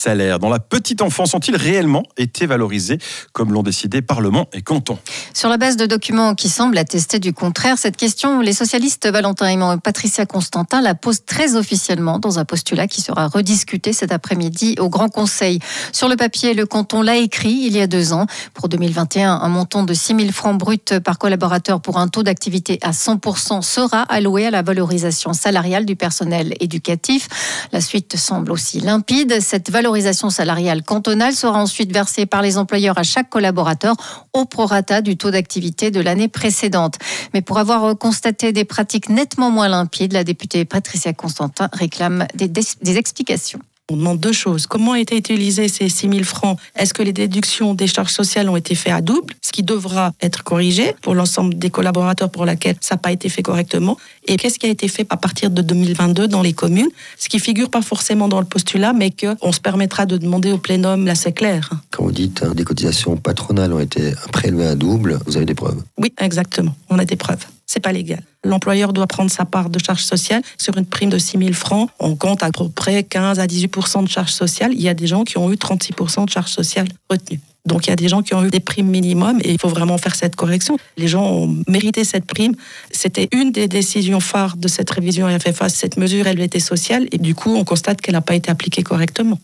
salaires dans la petite enfance ont-ils réellement été valorisés comme l'ont décidé Parlement et canton? Sur la base de documents qui semblent attester du contraire, cette question, les socialistes Valentin Aymon et Patricia Constantin la posent très officiellement dans un postulat qui sera rediscuté cet après-midi au Grand Conseil. Sur le papier, le canton l'a écrit il y a deux ans. Pour 2021, un montant de 6 000 francs bruts par collaborateur pour un taux d'activité à 100% sera alloué à la valorisation salariale du personnel éducatif. La suite semble aussi limpide. Cette valorisation valorisation salariale cantonale sera ensuite versée par les employeurs à chaque collaborateur au prorata du taux d'activité de l'année précédente. Mais pour avoir constaté des pratiques nettement moins limpides, la députée Patricia Constantin réclame des explications. On demande deux choses. Comment ont été utilisés ces 6 000 francs? Est-ce que les déductions des charges sociales ont été faites à double Ce qui devra être corrigé pour l'ensemble des collaborateurs pour lesquels ça n'a pas été fait correctement? Et qu'est-ce qui a été fait à partir de 2022 dans les communes? Ce qui figure pas forcément dans le postulat, mais qu'on se permettra de demander au plénum, là c'est clair. Quand vous dites hein, des cotisations patronales ont été prélevées à double, vous avez des preuves Oui, exactement. On a des preuves c'est pas légal. L'employeur doit prendre sa part de charge sociale sur une prime de 6 000 francs. On compte à peu près 15 à 18% de charge sociale. Il y a des gens qui ont eu 36% de charge sociale retenue. Donc il y a des gens qui ont eu des primes minimum et il faut vraiment faire cette correction. Les gens ont mérité cette prime. C'était une des décisions phares de cette révision FFA. Cette mesure, elle était sociale et du coup, on constate qu'elle n'a pas été appliquée correctement.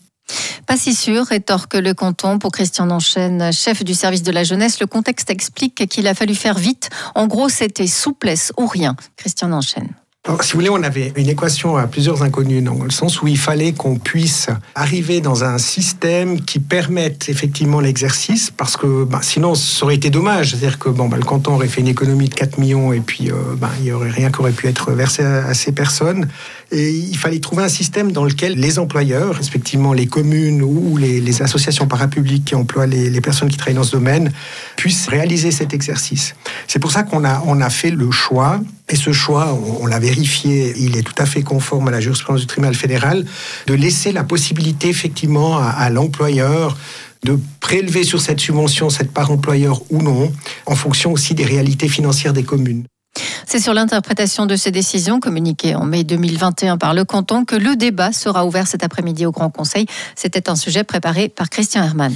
Pas si sûr, rétorque le canton pour Christian Enchaîne, chef du service de la jeunesse. Le contexte explique qu'il a fallu faire vite. En gros, c'était souplesse ou rien. Christian Enchaîne si vous voulez, on avait une équation à plusieurs inconnus, dans le sens où il fallait qu'on puisse arriver dans un système qui permette effectivement l'exercice, parce que bah, sinon, ça aurait été dommage. C'est-à-dire que bon, bah, le canton aurait fait une économie de 4 millions et puis euh, bah, il n'y aurait rien qui aurait pu être versé à, ces personnes. Et il fallait trouver un système dans lequel les employeurs, respectivement les communes ou les, associations parapubliques qui emploient les, personnes qui travaillent dans ce domaine, puissent réaliser cet exercice. C'est pour ça qu'on a, on a fait le choix et ce choix, on, l'a vérifié, il est tout à fait conforme à la jurisprudence du tribunal fédéral, de laisser la possibilité effectivement à, l'employeur de prélever sur cette subvention cette part employeur ou non, en fonction aussi des réalités financières des communes. C'est sur l'interprétation de ces décisions communiquées en mai 2021 par le canton que le débat sera ouvert cet après-midi au Grand Conseil. C'était un sujet préparé par Christian Hermann.